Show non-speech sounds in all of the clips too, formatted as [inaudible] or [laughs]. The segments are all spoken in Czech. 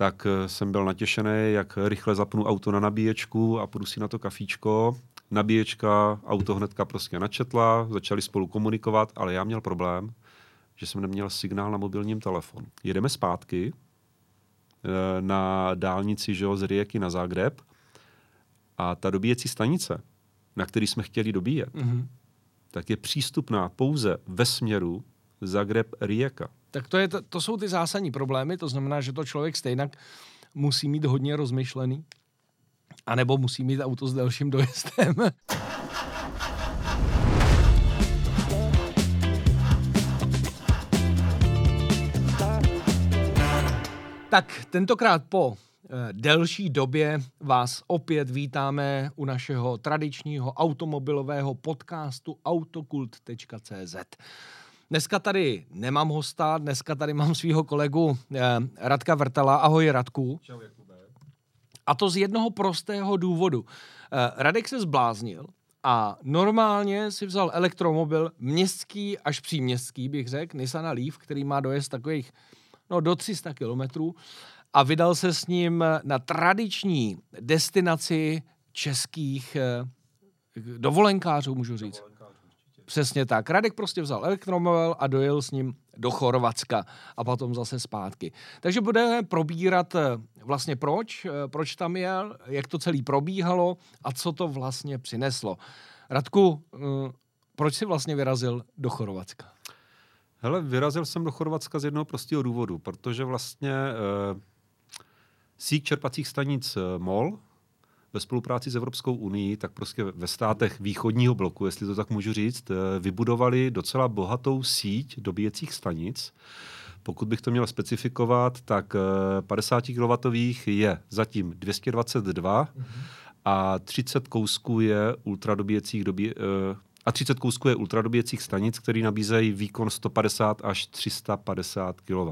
tak eh, jsem byl natěšený, jak rychle zapnu auto na nabíječku a půjdu si na to kafíčko. Nabíječka, auto hnedka prostě načetla, začali spolu komunikovat, ale já měl problém, že jsem neměl signál na mobilním telefonu. Jedeme zpátky eh, na dálnici že jo, z Rijeky na Zagreb a ta dobíjecí stanice, na který jsme chtěli dobíjet, mm-hmm. tak je přístupná pouze ve směru Zagreb-Rijeka. Tak to, je, to, to jsou ty zásadní problémy, to znamená, že to člověk stejně musí mít hodně rozmyšlený, anebo musí mít auto s delším dojezdem. tak tentokrát po eh, delší době vás opět vítáme u našeho tradičního automobilového podcastu autokult.cz. Dneska tady nemám hosta, dneska tady mám svého kolegu eh, Radka Vrtala. Ahoj Radku. Čau Jakube. A to z jednoho prostého důvodu. Eh, Radek se zbláznil a normálně si vzal elektromobil městský až příměstský, bych řekl, Nissan Leaf, který má dojezd takových no, do 300 kilometrů a vydal se s ním na tradiční destinaci českých eh, dovolenkářů, můžu říct. Přesně tak. Radek prostě vzal elektromobil a dojel s ním do Chorvatska a potom zase zpátky. Takže budeme probírat eh, vlastně proč, eh, proč tam jel, jak to celé probíhalo a co to vlastně přineslo. Radku, eh, proč jsi vlastně vyrazil do Chorvatska? Hele, vyrazil jsem do Chorvatska z jednoho prostého důvodu, protože vlastně eh, síť čerpacích stanic MOL, ve spolupráci s Evropskou unii, tak prostě ve státech východního bloku, jestli to tak můžu říct, eh, vybudovali docela bohatou síť dobíjecích stanic. Pokud bych to měl specifikovat, tak 50 eh, kW je zatím 222 mm-hmm. a 30 kousků je ultradobíjecích dobí, eh, a 30 kousků je ultradobíjecích stanic, které nabízejí výkon 150 až 350 kW.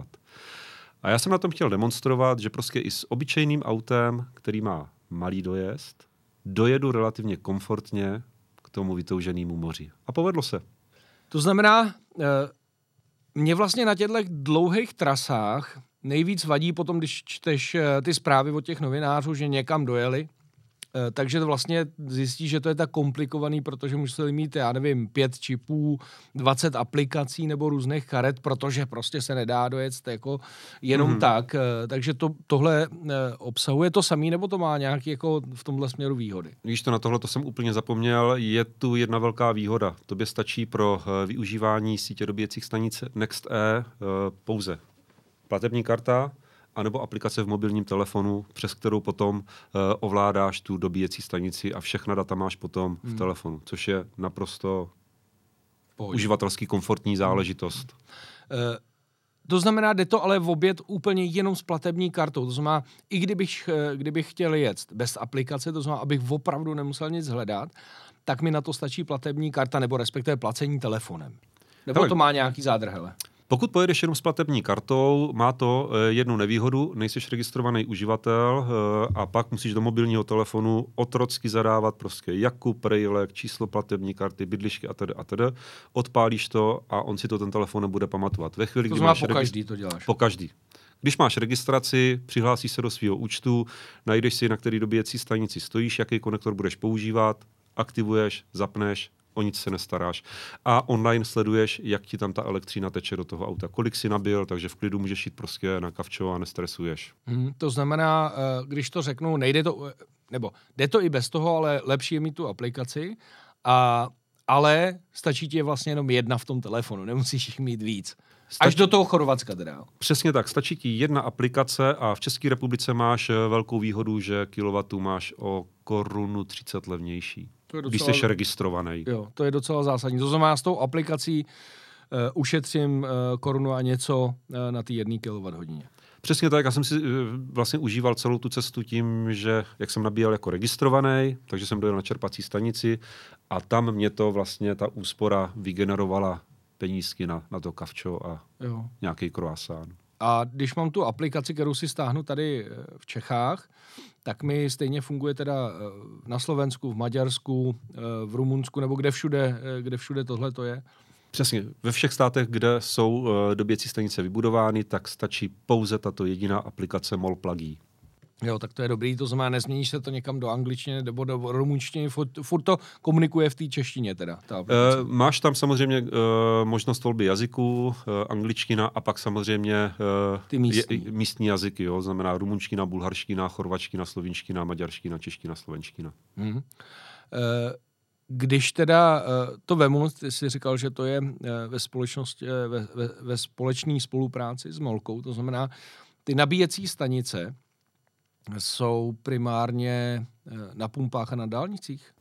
A já jsem na tom chtěl demonstrovat, že prostě i s obyčejným autem, který má malý dojezd, dojedu relativně komfortně k tomu vytouženému moři. A povedlo se. To znamená, eh, mě vlastně na těchto dlouhých trasách nejvíc vadí potom, když čteš eh, ty zprávy od těch novinářů, že někam dojeli takže to vlastně zjistí, že to je tak komplikovaný, protože museli mít, já nevím, pět čipů, 20 aplikací nebo různých karet, protože prostě se nedá dojet jako jenom mm-hmm. tak. Eh, takže to, tohle eh, obsahuje to samý, nebo to má nějaký jako v tomhle směru výhody? Víš to, na tohle to jsem úplně zapomněl. Je tu jedna velká výhoda. Tobě stačí pro využívání sítě dobíjecích stanic NextE pouze platební karta, anebo aplikace v mobilním telefonu, přes kterou potom uh, ovládáš tu dobíjecí stanici a všechna data máš potom hmm. v telefonu, což je naprosto Pohodě. uživatelsky komfortní hmm. záležitost. Uh, to znamená, jde to ale v oběd úplně jenom s platební kartou. To znamená, i kdybych, eh, kdybych chtěl jet bez aplikace, to znamená, abych opravdu nemusel nic hledat, tak mi na to stačí platební karta nebo respektive placení telefonem. Nebo Hele. to má nějaký zádrhele? Pokud pojedeš jenom s platební kartou, má to eh, jednu nevýhodu, nejsi registrovaný uživatel eh, a pak musíš do mobilního telefonu otrocky zadávat prostě Jakub, Rejlek, číslo platební karty, bydlišky a tedy a tedy. Odpálíš to a on si to ten telefon nebude pamatovat. Ve chvíli, to kdy máš po každý to děláš. Po každý. Když máš registraci, přihlásíš se do svého účtu, najdeš si, na který dobíjecí stanici stojíš, jaký konektor budeš používat, aktivuješ, zapneš, o nic se nestaráš. A online sleduješ, jak ti tam ta elektřina teče do toho auta, kolik si nabil, takže v klidu můžeš jít prostě na kavčo a nestresuješ. Hmm, to znamená, eh, když to řeknu, nejde to, nebo jde to i bez toho, ale lepší je mít tu aplikaci, a, ale stačí ti je vlastně jenom jedna v tom telefonu, nemusíš jich mít víc. Stačí... Až do toho Chorvatska teda. Přesně tak, stačí ti jedna aplikace a v České republice máš eh, velkou výhodu, že kilowattu máš o korunu 30 levnější. To je docela, když jsi registrovaný. Jo, to je docela zásadní. To znamená, s tou aplikací uh, ušetřím uh, korunu a něco uh, na ty jedné kWh. Přesně tak, já jsem si vlastně užíval celou tu cestu tím, že jak jsem nabíjel jako registrovaný, takže jsem dojel na čerpací stanici a tam mě to vlastně ta úspora vygenerovala penízky na, na to kavčo a jo. nějaký croissant. A když mám tu aplikaci, kterou si stáhnu tady v Čechách, tak mi stejně funguje teda na Slovensku, v Maďarsku, v Rumunsku nebo kde všude, kde všude tohle to je. Přesně. Ve všech státech, kde jsou dobíjecí stanice vybudovány, tak stačí pouze tato jediná aplikace MOL. Jo, tak to je dobrý, to znamená, nezměníš se to někam do angličtiny nebo do rumunštiny, furt, furt to komunikuje v té češtině teda. Ta uh, máš tam samozřejmě uh, možnost volby jazyků, uh, angličtina a pak samozřejmě uh, Ty místní. Je, místní jazyky, jo, znamená rumunština, bulharština, chorvačtina, slovinština, maďarština, čeština, slovenština. Hmm. Uh, když teda to vemu, ty jsi říkal, že to je ve společnosti, ve, ve, ve společné spolupráci s Molkou, to znamená, ty nabíjecí stanice, jsou primárně eh, na pumpách a na dálnicích?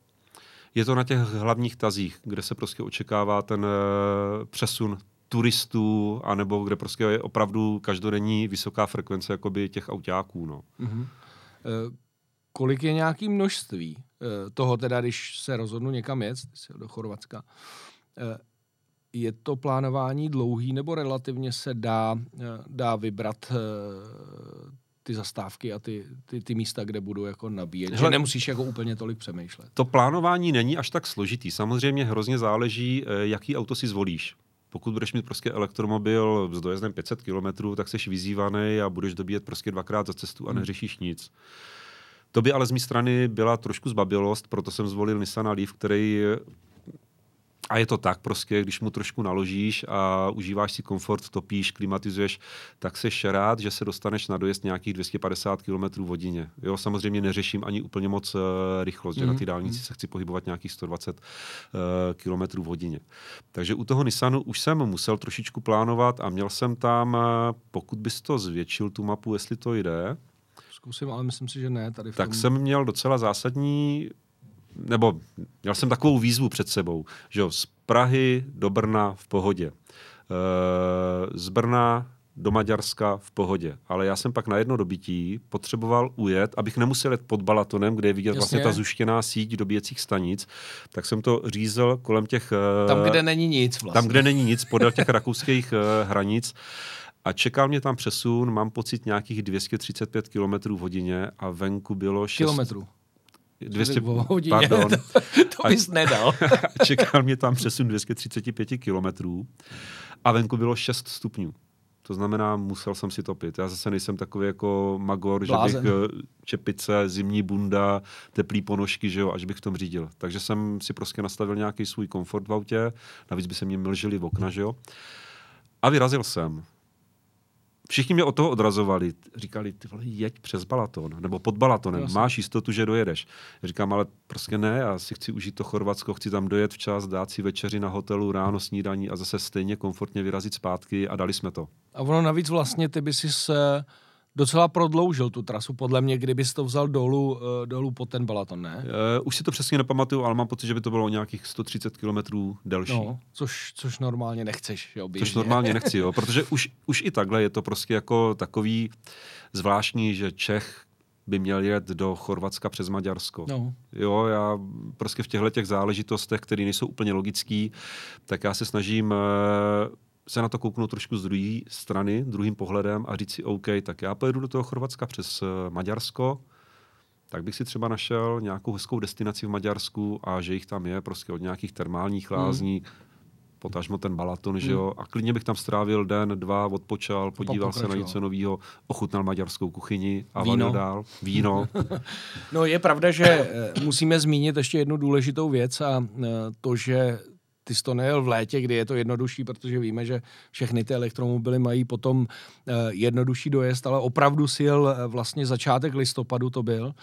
Je to na těch hlavních tazích, kde se prostě očekává ten eh, přesun turistů, anebo kde prostě je opravdu každodenní vysoká frekvence jakoby těch autáků. No. Uh-huh. kolik je nějaký množství toho teda, když se rozhodnu někam jet, do Chorvatska, je to plánování dlouhý nebo relativně se dá, dá vybrat ty zastávky a ty, ty, ty místa, kde budu jako nabíjet. Hele, že nemusíš jako úplně tolik přemýšlet. To plánování není až tak složitý. Samozřejmě hrozně záleží, eh, jaký auto si zvolíš. Pokud budeš mít prostě elektromobil s dojezdem 500 km, tak jsi vyzývaný a budeš dobíjet prostě dvakrát za cestu a hmm. neřešíš nic. To by ale z mé strany byla trošku zbabilost, proto jsem zvolil Nissan Leaf, který a je to tak prostě, když mu trošku naložíš a užíváš si komfort, topíš, klimatizuješ, tak se rád, že se dostaneš na dojezd nějakých 250 km v hodině. Jo, samozřejmě neřeším ani úplně moc uh, rychlost, mm-hmm. že na ty mhm, dálnici mhm. se chci pohybovat nějakých 120 uh, km v hodině. Takže u toho Nissanu už jsem musel trošičku plánovat a měl jsem tam, uh, pokud bys to zvětšil, tu mapu, jestli to jde, Zkusím, ale myslím si, že ne. Tady v tom... Tak jsem měl docela zásadní nebo měl jsem takovou výzvu před sebou, že jo, z Prahy do Brna v pohodě. E, z Brna do Maďarska v pohodě. Ale já jsem pak na jedno dobití potřeboval ujet, abych nemusel jet pod Balatonem, kde je vidět Jasně. vlastně ta zuštěná síť dobíjecích stanic, tak jsem to řízel kolem těch... Eh, tam, kde není nic vlastně. Tam, kde není nic, podél těch rakouských uh, hranic. A čekal mě tam přesun, mám pocit nějakých 235 km v hodině a venku bylo 6... Kilometrů. 200, pardon. [laughs] to bys nedal. [laughs] čekal mě tam přesun 235 kilometrů a venku bylo 6 stupňů. To znamená, musel jsem si topit. Já zase nejsem takový jako magor, Blázen. že bych eh, čepice, zimní bunda, teplý ponožky, že jo, až bych v tom řídil. Takže jsem si prostě nastavil nějaký svůj komfort v autě, navíc by se mě mlžili v okna, že jo. A vyrazil jsem všichni mě od toho odrazovali. Říkali, ty vole, jeď přes Balaton, nebo pod Balatonem, Jasně. máš jistotu, že dojedeš. Já říkám, ale prostě ne, já si chci užít to Chorvatsko, chci tam dojet včas, dát si večeři na hotelu, ráno snídaní a zase stejně komfortně vyrazit zpátky a dali jsme to. A ono navíc vlastně, ty by si se docela prodloužil tu trasu, podle mě, kdybys to vzal dolů, uh, dolů pod ten Balaton, ne? Uh, už si to přesně nepamatuju, ale mám pocit, že by to bylo nějakých 130 kilometrů delší. No, což, což normálně nechceš, jo, běžně. Což normálně nechci, jo, [laughs] protože už, už i takhle je to prostě jako takový zvláštní, že Čech by měl jet do Chorvatska přes Maďarsko. No. Jo, já prostě v těchto těch záležitostech, které nejsou úplně logické, tak já se snažím uh, se na to kouknout trošku z druhé strany, druhým pohledem a říct si, OK, tak já pojedu do toho Chorvatska přes eh, Maďarsko, tak bych si třeba našel nějakou hezkou destinaci v Maďarsku a že jich tam je prostě od nějakých termálních hmm. lázní, mm. potažmo ten Balaton, mm. že jo, hmm. a klidně bych tam strávil den, dva, odpočal, podíval se na něco nového, ochutnal maďarskou kuchyni a Víno. dál. Víno. [laughs] no je pravda, že eh, musíme zmínit ještě jednu důležitou věc a eh, to, že ty jsi to nejel v létě, kdy je to jednodušší, protože víme, že všechny ty elektromobily mají potom uh, jednodušší dojezd, ale opravdu si jel uh, vlastně začátek listopadu to byl.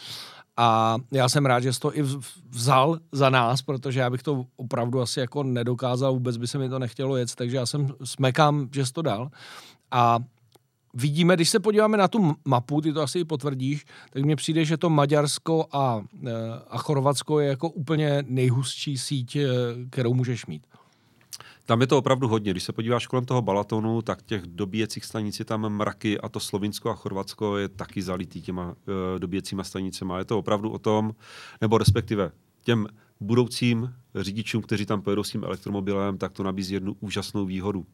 A já jsem rád, že jsi to i vzal za nás, protože já bych to opravdu asi jako nedokázal, vůbec by se mi to nechtělo jet, takže já jsem smekám, že jsi to dal. A vidíme, když se podíváme na tu mapu, ty to asi i potvrdíš, tak mně přijde, že to Maďarsko a, eh, a Chorvatsko je jako úplně nejhustší síť, eh, kterou můžeš mít. Tam je to opravdu hodně. Když se podíváš kolem toho Balatonu, tak těch dobíjecích stanic je tam mraky a to Slovinsko a Chorvatsko je taky zalitý těma uh, dobíjecíma stanicemi. Je to opravdu o tom, nebo respektive těm budoucím řidičům, kteří tam pojedou s tím elektromobilem, tak to nabízí jednu úžasnou výhodu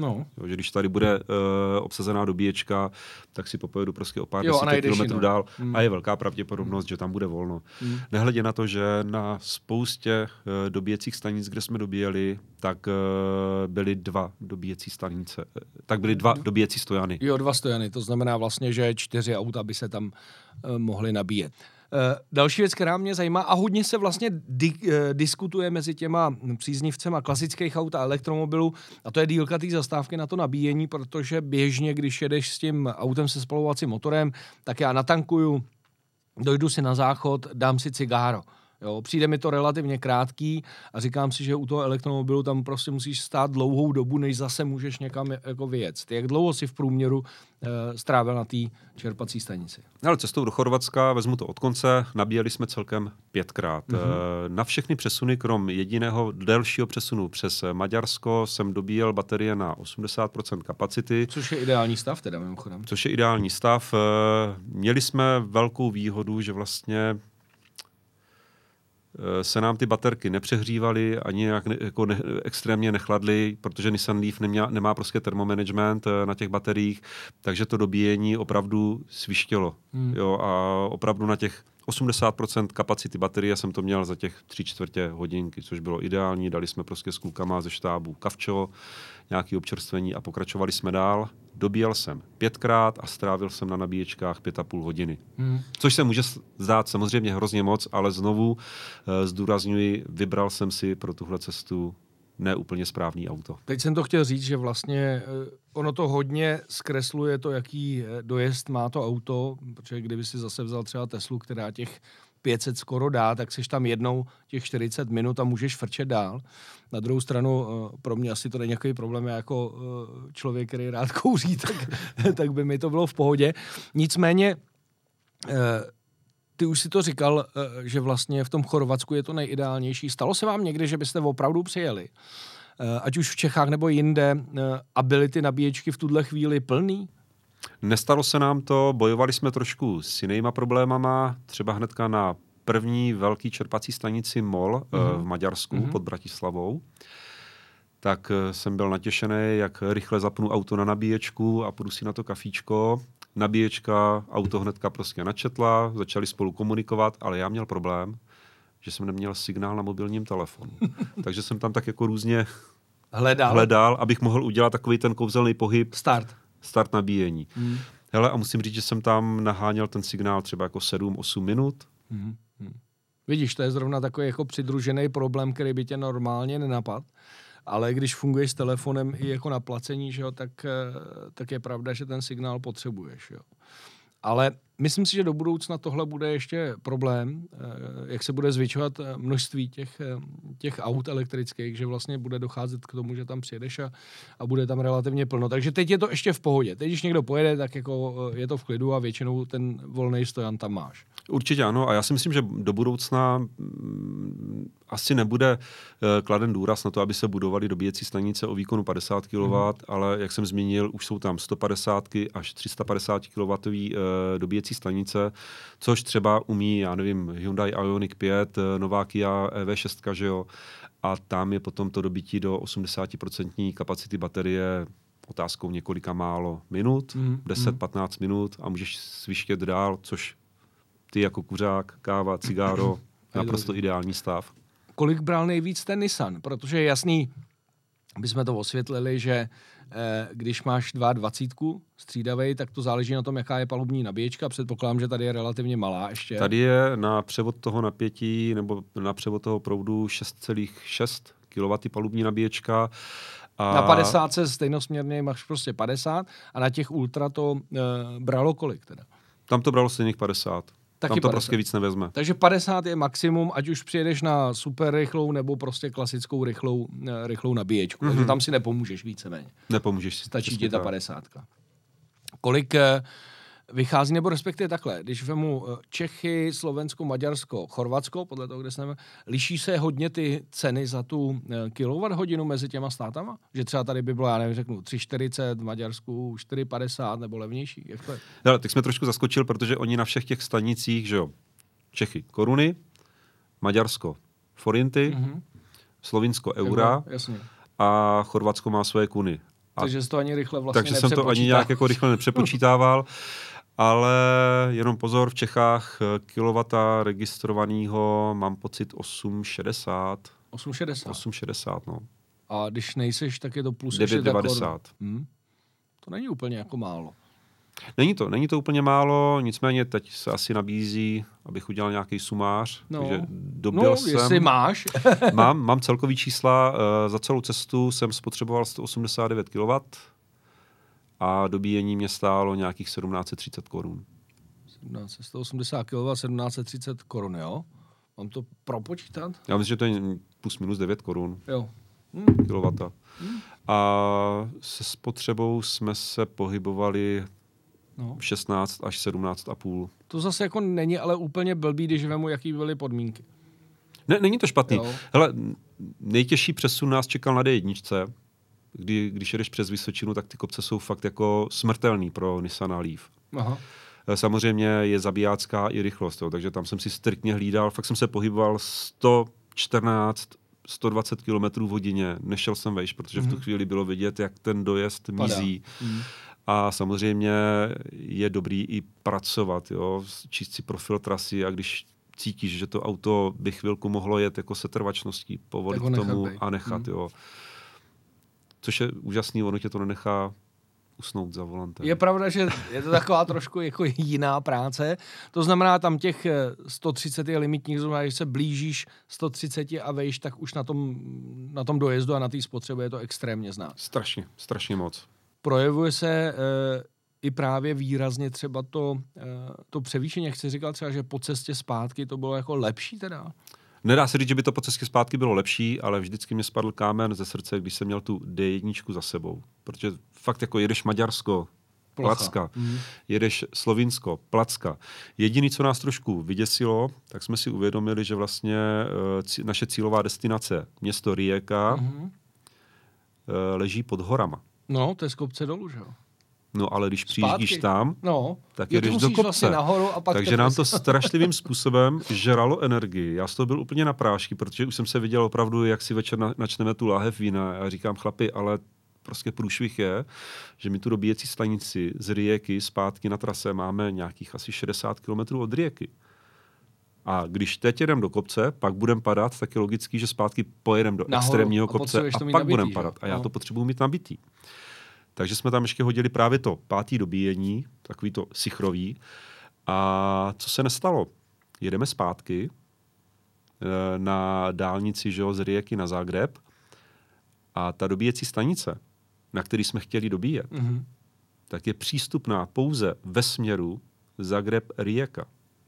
No. Jo, že když tady bude uh, obsazená dobíječka, tak si popojedu prostě o pár Jo, kilometrů jinou. dál Hmm. a je velká pravděpodobnost, že tam bude volno. Hmm. Nehledě na to, že na spoustě uh, dobíjecích stanic, kde jsme dobíjeli, tak uh, byly dva dobíjecí stanice, tak byly dva dobíjecí stojany. Jo, dva stojany, to znamená vlastně, že čtyři auta by se tam uh, mohly nabíjet. Uh, další věc, která mě zajímá, a hodně se vlastně di- uh, diskutuje mezi těma příznivcema klasických aut a elektromobilů, a to je dílka té zastávky na to nabíjení, protože běžně, když jedeš s tím autem se spalovacím motorem, tak já natankuju, dojdu si na záchod, dám si cigáro. Jo, přijde mi to relativně krátký a říkám si, že u toho elektromobilu tam prostě musíš stát dlouhou dobu, než zase můžeš někam jako vyjet. Jak dlouho si v průměru e, strávil na té čerpací stanici? Ale cestou do Chorvatska, vezmu to od konce, nabíjeli jsme celkem pětkrát. Mhm. Mm-hmm. Na všechny přesuny, krom jediného delšího přesunu přes Maďarsko, jsem dobíjel baterie na 80% kapacity. Což je ideální stav teda mimochodem. Což je ideální stav. Eh, Měli jsme velkou výhodu, že vlastně se nám ty baterky nepřehřívaly, ani nějak ne, jako ne, extrémně nechladly, protože Nissan Leaf nemá, nemá prostě termomanagement eh, na těch bateriích, takže to dobíjení opravdu svištělo. Hmm. Jo, a opravdu na těch 80% kapacity baterie jsem to měl za těch tři čtvrtě hodinky, což bylo ideální. Dali jsme prostě s klukama ze štábu kavčo, nějaké občerstvení a pokračovali jsme dál. Dobíjel jsem pětkrát a strávil jsem na nabíječkách pět a půl hodiny. Hmm. Což se může zdát samozřejmě hrozně moc, ale znovu eh, zdůrazňuji, vybral jsem si pro tuhle cestu neúplně správný auto. Teď jsem to chtěl říct, že vlastně eh, ono to hodně zkresluje to, jaký eh, dojezd má to auto, protože kdyby si zase vzal třeba Teslu, která těch 500 skoro dá, tak jsi tam jednou těch 40 minut a můžeš frčet dál. Na druhou stranu, eh, pro mě asi to není nějaký problém, já jako eh, člověk, který rád [laughs] kouří, tak, tak by mi to bylo v pohodě. Nicméně, eh, ty už si to říkal, že vlastně v tom Chorvatsku je to nejideálnější. Stalo se vám někdy, že byste opravdu přijeli, ať už v Čechách nebo jinde, a byly ty nabíječky v tuhle chvíli plný? Nestalo se nám to, bojovali jsme trošku s jinýma problémama, třeba hnedka na první velký čerpací stanici MOL mm-hmm. v Maďarsku Mhm. mm-hmm. pod Bratislavou. Tak eh, jsem byl natěšený, jak rychle zapnu auto na nabíječku a půjdu si na to kafíčko. Nabíječka, auto hnedka prostě načetla, začali spolu komunikovat, ale já měl problém, že jsem neměl signál na mobilním telefonu. [laughs] Takže jsem tam tak jako různě Hledal? hledal, abych mohl udělat takový ten kouzelný pohyb, Start. Start nabíjení. Hmm. Hele, a musím říct, že jsem tam naháněl ten signál třeba jako 7-8 minut. Hmm. Vidíš, to je zrovna takový jako přidružený problém, který by tě normálně nenapad. Ale když funguješ s telefonem i jako na placení, že jo, tak, eh, tak je pravda, že ten signál potřebuješ. Jo. Ale myslím si, že do budoucna tohle bude ještě problém, eh, jak se bude zvětšovat eh, množství těch, eh, těch aut elektrických, že vlastně bude docházet k tomu, že tam přijedeš a, a bude tam relativně plno. Takže teď je to ještě v pohodě. Teď, když někdo pojede, tak jako je to v klidu a většinou ten volný stojan tam máš. Určitě ano a já si myslím, že do budoucna mm, asi nebude eh, kladen důraz na to, aby se budovaly dobíjecí stanice o výkonu 50 kW, mm. ale jak jsem zmínil, už jsou tam 150 až 350 kW eh, dobíjecí stanice, což třeba umí, já nevím, Hyundai Ioniq 5, eh, nová Kia EV6, že jo, a tam je potom to dobití do 80% kapacity baterie otázkou několika málo minut, Mhm, 10-15 minut a můžeš svištět dál, což ty jako kuřák, káva, cigáro, [clears throat] naprosto ideální stav. kolik bral nejvíc ten Nissan, protože je jasný, bychom to osvětlili, že eh, když máš 22 střídavej, tak to záleží na tom, jaká je palubní nabíječka. Předpokládám, že tady je relativně malá ještě. Tady je na převod toho napětí nebo na převod toho proudu 6,6 kW palubní nabíječka. A Na 50 se stejnosměrně máš prostě 50 a na těch ultra to eh, bralo kolik teda? Tam to bralo stejných 50. Taky Tam to 50. prostě víc nevezme. Takže 50 je maximum, ať už přijedeš na super rychlou nebo prostě klasickou rychlou, eh, rychlou nabíječku. Mm-hmm. Takže tam si nepomůžeš víceméně. Nepomůžeš si. Stačí ti ta tak. 50. Kolik eh, vychází, nebo respektive takhle, když vemu eh, Čechy, Slovensko, Maďarsko, Chorvatsko, podle toho, kde jsme, liší se hodně ty ceny za tu eh, kilowatt hodinu mezi těma státama? Že třeba tady by bylo, já nevím, řeknu 3,40, v Maďarsku 4,50 nebo levnější? Jak to je? Hele, tak jsme trošku zaskočil, protože oni na všech těch stanicích, že jo, Čechy koruny, Maďarsko forinty, Mhm. Slovinsko eura Jasně. a Chorvatsko má svoje kuny. A Takže to ani rychle vlastně Takže jsem to ani nějak jako rychle nepřepočítával. [laughs] ale jenom pozor, v Čechách eh, kilowata registrovaného mám pocit 8,60. 8,60? 8,60, no. A když nejseš, tak je to plus 9,90. Hmm. To není úplně jako málo. Není to, není to úplně málo, nicméně teď se asi nabízí, abych udělal nějaký sumář, no. takže dobil no, jsem... jestli máš. [laughs] mám, mám celkový čísla, uh, za celou cestu jsem spotřeboval 189 kW a dobíjení mě stálo nějakých 1730 korun. 180 kW, 1730 korun, jo? Mám to propočítat? Já myslím, že to je plus minus 9 korun. Jo. Hmm. Kilowata. Hmm. A se spotřebou jsme se pohybovali no. 16 až 17 a půl. To zase jako není ale úplně blbý, když vemu, jaký byly podmínky. Ne, není to špatný. Jo. Hele, nejtěžší přesun nás čekal na D1, kdy, když jedeš přes Vysočinu, tak ty kopce jsou fakt jako smrtelný pro Nissan Leaf. Aha. Eh, samozřejmě je zabijácká i rychlost, jo, takže tam jsem si striktně hlídal, fakt jsem se pohyboval 114, 120 km v hodině, nešel jsem vejš, protože mm-hmm. v tu mhm. chvíli bylo vidět, jak ten dojezd Padá. mizí. Mm. A samozřejmě je dobrý i pracovat, jo, číst si profil trasy a když cítíš, že to auto by chvilku mohlo jet jako setrvačností, povolit tomu bej. a nechat, mm. jo. Což je úžasný, ono tě to nenechá usnout za volantem. Je pravda, že je to taková trošku jako jiná práce. To znamená, tam těch 130 je limitních, znamená, že se blížíš 130 a vejš, tak už na tom, na tom dojezdu a na té spotřebě je to extrémně znát. Strašně, strašně moc. Projevuje se e, i právě výrazně třeba to, e, to převýšení, jak jsi říkal třeba, že po cestě zpátky to bylo jako lepší teda? Nedá se říct, že by to po cestě zpátky bylo lepší, ale vždycky mě spadl kámen ze srdce, když jsem měl tu D1 za sebou. Protože fakt jako jedeš Maďarsko, Plocha. Placka, mm. jedeš Slovinsko, Placka. Jediný, co nás trošku vyděsilo, tak jsme si uvědomili, že vlastně uh, naše cílová destinace, město Rijeka, mm. uh, leží pod horama. No, to je z kopce dolů, že jo? No ale když přijíždíš tam, no, tak jedeš do kopce. Vlastně nahoru a pak Takže nám to strašlivým [laughs] způsobem žralo energii. Já z toho byl úplně na prášky, protože už jsem se viděl opravdu, jak si večer načneme tu láhev vína. Já říkám, chlapi, ale prostě průšvih je, že my tu dobíjecí stanici z Rijeky zpátky na trase máme nějakých asi 60 km od Rijeky. A když teď jedeme do kopce, pak budeme padat, tak je logický, že zpátky pojedeme do Nahoru, extrémního kopce a pak budeme padat. A já no. to potřebuji mít nabitý. Takže jsme tam ještě hodili právě to pátý dobíjení, takový to sichrový. A co se nestalo? Jedeme zpátky eh, na dálnici že jo, z Rijeky na Zagreb a ta dobíjecí stanice, na který jsme chtěli dobíjet, mm-hmm. tak je přístupná pouze ve směru Zagreb-Rijeka.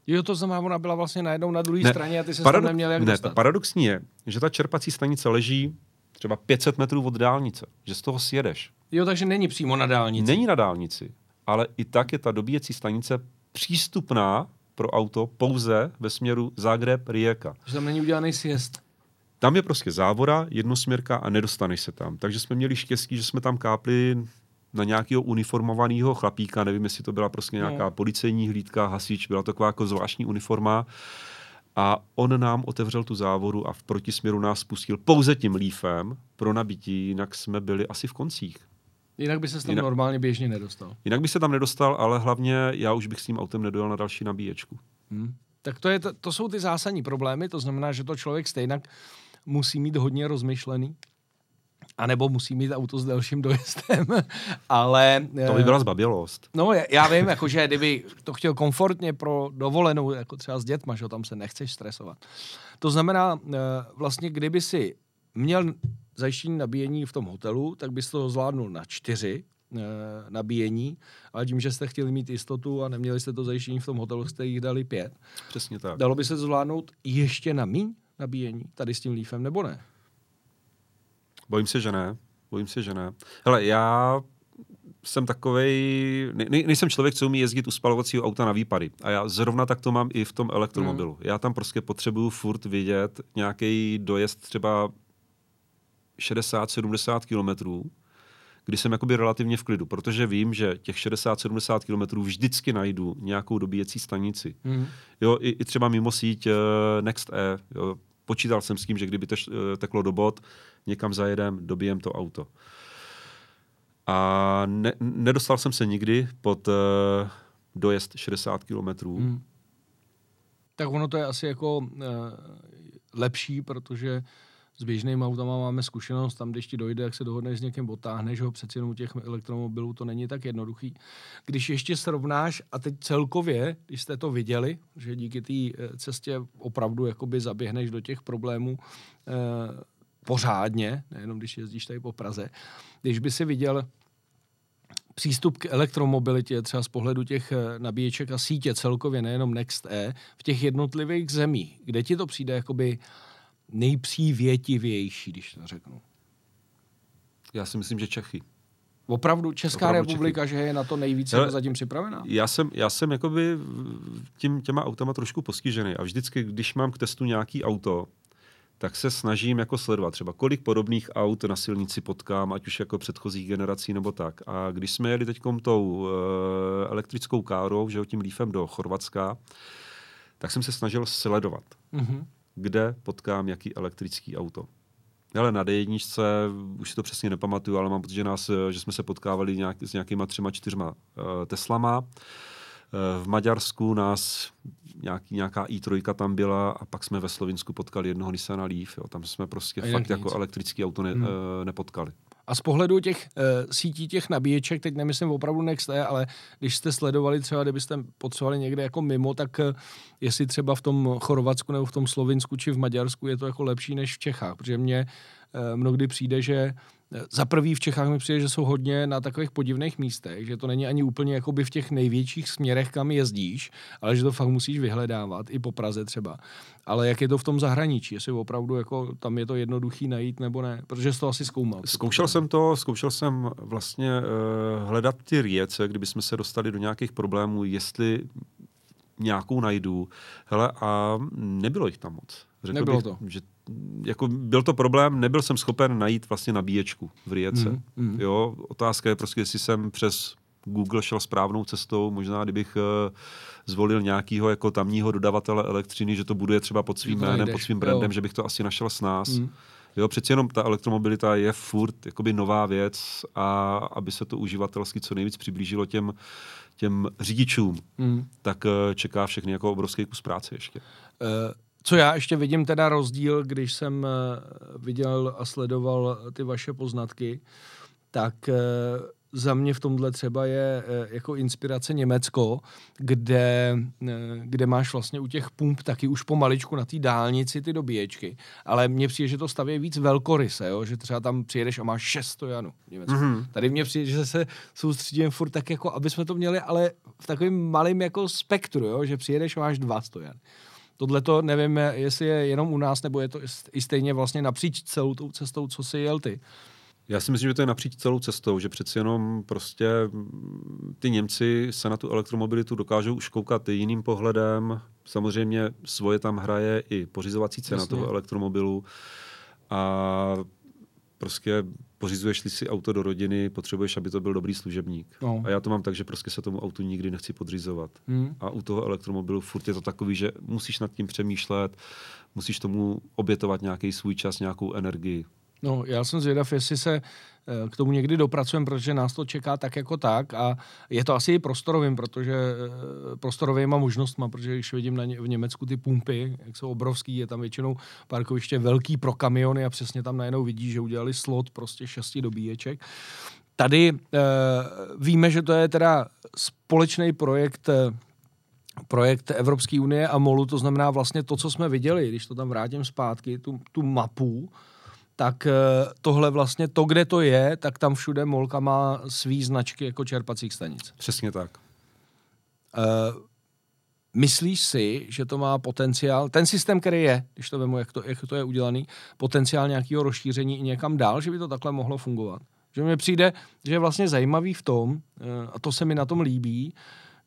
Jo, to znamená, ona byla vlastně najednou na druhé straně a ty se parado- tam neměl jak ne, dostat. Paradoxní je, že ta čerpací stanice leží třeba 500 metrů od dálnice, že z toho sjedeš. Jo, takže není přímo na dálnici. Není na dálnici, ale i tak je ta dobíjecí stanice přístupná pro auto pouze ve směru Zagreb-Rijeka. Že tam není udělaný sjezd. Tam je prostě závora, jednosměrka a nedostaneš se tam. Takže jsme měli štěstí, že jsme tam kápli na nějakého uniformovaného chlapíka, nevím, jestli to byla prostě nějaká no. policejní hlídka, hasič, byla to taková jako zvláštní uniforma. A on nám otevřel tu závodu a v protisměru nás spustil pouze tím lífem pro nabití, jinak jsme byli asi v koncích. Jinak by se tam jinak, normálně běžně nedostal. Jinak by se tam nedostal, ale hlavně já už bych s tím autem nedojel na další nabíječku. Hmm. Tak to, je, to, to jsou ty zásadní problémy, to znamená, že to člověk stejně musí mít hodně rozmyšlený. A nebo musí mít auto s delším dojezdem, [laughs] ale... To by eh, byla zbabělost. No, já vím, jako, že kdyby to chtěl komfortně pro dovolenou, jako třeba s dětma, že tam se nechceš stresovat. To znamená, eh, vlastně, kdyby si měl zajištění nabíjení v tom hotelu, tak bys to zvládnul na čtyři e, nabíjení, ale tím, že jste chtěli mít jistotu a neměli jste to zajištění v tom hotelu, jste jich dali pět. Přesně tak. Dalo by se to zvládnout ještě na míň nabíjení tady s tím lífem, nebo ne? Bojím se, že ne. Bojím se, že ne. Hele, já jsem takovej, ne, nejsem člověk, co umí jezdit u spalovacího auta na výpady. A já zrovna tak to mám i v tom elektromobilu. Mm. Já tam prostě potřebuju furt vidět nějaký dojezd třeba 60-70 kilometrů, kdy jsem jakoby relativně v klidu, protože vím, že těch 60-70 kilometrů vždycky najdu nějakou dobíjecí stanici. Mm. Jo, i, i třeba mimo síť uh, Next E. Jo, počítal jsem s tím, že kdyby teš, uh, teklo do bod, někam zajedem, dobijem to auto. A ne, nedostal jsem se nikdy pod uh, dojezd 60 kilometrů. Hmm. Tak ono to je asi jako uh, lepší, protože s běžnými autama máme zkušenost, tam když ti dojde, jak se dohodneš s někým, otáhneš ho, přeci jenom těch elektromobilů to není tak jednoduchý. Když ještě srovnáš, a teď celkově, když jste to viděli, že díky té eh, cestě opravdu jakoby zaběhneš do těch problémů eh, pořádně, nejenom když jezdíš tady po Praze, když by si viděl přístup k elektromobilitě třeba z pohledu těch eh, nabíječek a sítě celkově, nejenom Next E, v těch jednotlivých zemích, kde ti to přijde jakoby nejpřívětivější, když to řeknu? Já si myslím, že Čechy. Opravdu Česká Opravdu republika, Čechy. že je na to nejvíce Hele, zatím připravená? Já jsem, já jsem jakoby tím, těma autama trošku postižený a vždycky, když mám k testu nějaký auto, tak se snažím jako sledovat třeba, kolik podobných aut na silnici potkám, ať už jako předchozích generací nebo tak. A když jsme jeli teď tou uh, elektrickou károu, že tím lífem do Chorvatska, tak jsem se snažil sledovat. Mm-hmm kde potkám jaký elektrický auto. Ale na d už si to přesně nepamatuju, ale mám pocit, že, nás, že jsme se potkávali nějak, s nějakýma třema, čtyřma uh, Teslama. Uh, v Maďarsku nás nějaký, nějaká i3 tam byla a pak jsme ve Slovinsku potkali jednoho Nissan Leaf. Jo. Tam jsme prostě a fakt jako elektrický auto ne, hmm. uh, nepotkali. A z pohledu těch uh, sítí těch nabíječek, teď nemyslím opravdu Next E, ale když jste sledovali třeba, kdybyste potřebovali někde jako mimo, tak uh, jestli třeba v tom Chorvatsku nebo v tom Slovinsku či v Maďarsku je to jako lepší než v Čechách, protože uh, mnohdy přijde, že za prvý v Čechách mi přijde, že jsou hodně na takových podivných místech, že to není ani úplně jakoby v těch největších směrech, kam jezdíš, ale že to fakt musíš vyhledávat, i po Praze třeba. Ale jak je to v tom zahraničí, jestli opravdu jako tam je to jednoduchý najít nebo ne, protože jsi to asi zkoumal. Zkoušel jsem to, zkoušel jsem vlastně uh, hledat ty riece, kdyby jsme se dostali do nějakých problémů, jestli nějakou najdu. Hele, a nebylo jich tam moc. Řekl Nebylo bych, to. Že jako byl to problém, nebyl jsem schopen najít vlastně nabíječku v Riece. Mm, mm. Jo, otázka je prostě, jestli jsem přes Google šel správnou cestou, možná kdybych uh, zvolil nějakého jako tamního dodavatele elektřiny, že to bude třeba pod svým jménem, pod svým brandem, jo. že bych to asi našel s nás. Mm. Jo, přeci jenom ta elektromobilita je furt jakoby nová věc a aby se to uživatelsky co nejvíc přiblížilo těm, těm řidičům, mm. tak uh, čeká všechny jako obrovský kus práce ještě. Uh, co já ještě vidím teda rozdíl, když jsem eh, viděl a sledoval ty vaše poznatky, tak eh, za mě v tomhle třeba je eh, jako inspirace Německo, kde, kde máš vlastně u těch pump taky už pomaličku na té dálnici ty dobíječky. Ale mně přijde, že to staví víc velkoryse, jo? že třeba tam přijedeš a máš šest stojanů. Mm-hmm. Tady mně přijde, že se soustředím furt tak jako, aby jsme to měli, ale v takovém malém jako spektru, jo? že přijedeš a máš dva stojany. Tohle to nevím, jestli je jenom u nás, nebo je to i stejně vlastně napříč celou tou cestou, co si jel ty. Já si myslím, že to je napříč celou cestou, že přeci jenom prostě ty Němci se na tu elektromobilitu dokážou už koukat jiným pohledem. Samozřejmě svoje tam hraje i pořizovací cena Jasně. toho elektromobilu. A prostě pořizuješ si auto do rodiny, potřebuješ, aby to byl dobrý služebník. No. A já to mám tak, že prostě se tomu autu nikdy nechci podřizovat. Hmm. A u toho elektromobilu furt je to takový, že musíš nad tím přemýšlet, musíš tomu obětovat nějaký svůj čas, nějakou energii. No, já jsem zvědav, jestli se eh, k tomu někdy dopracujeme, protože nás to čeká tak jako tak a je to asi i prostorovým, protože eh, prostorovýma možnostma, protože když vidím na ně, v Německu ty pumpy, jak jsou obrovský, je tam většinou parkoviště velký pro kamiony a přesně tam najednou vidí, že udělali slot prostě šesti dobíječek. Tady uh, víme, že to je teda společný projekt projekt Evropské unie a MOLu, to znamená vlastně to, co jsme viděli, když to tam vrátím zpátky, tu, tu mapu, tak eh, tohle vlastně to, kde to je, tak tam všude Molka má svý značky jako čerpacích stanic. Přesně tak. Uh, myslíš si, že to má potenciál, ten systém, který je, když to vemu, jak to, jak to je udělaný, potenciál nějakého rozšíření i někam dál, že by to takhle mohlo fungovat? Že mi přijde, že je vlastně zajímavý v tom, uh, a to se mi na tom líbí,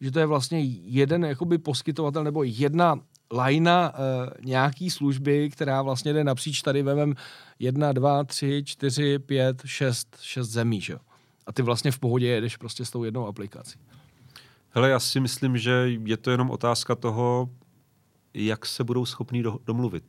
že to je vlastně jeden jakoby poskytovatel nebo jedna lajna uh, nějaký služby, která vlastně jde napříč tady vemem jedna, dva, tři, čtyři, pět, šest, šest zemí, že? A ty vlastně v pohodě jedeš prostě s tou jednou aplikací. Hele, já si myslím, že je to jenom otázka toho, jak se budou schopní do, domluvit.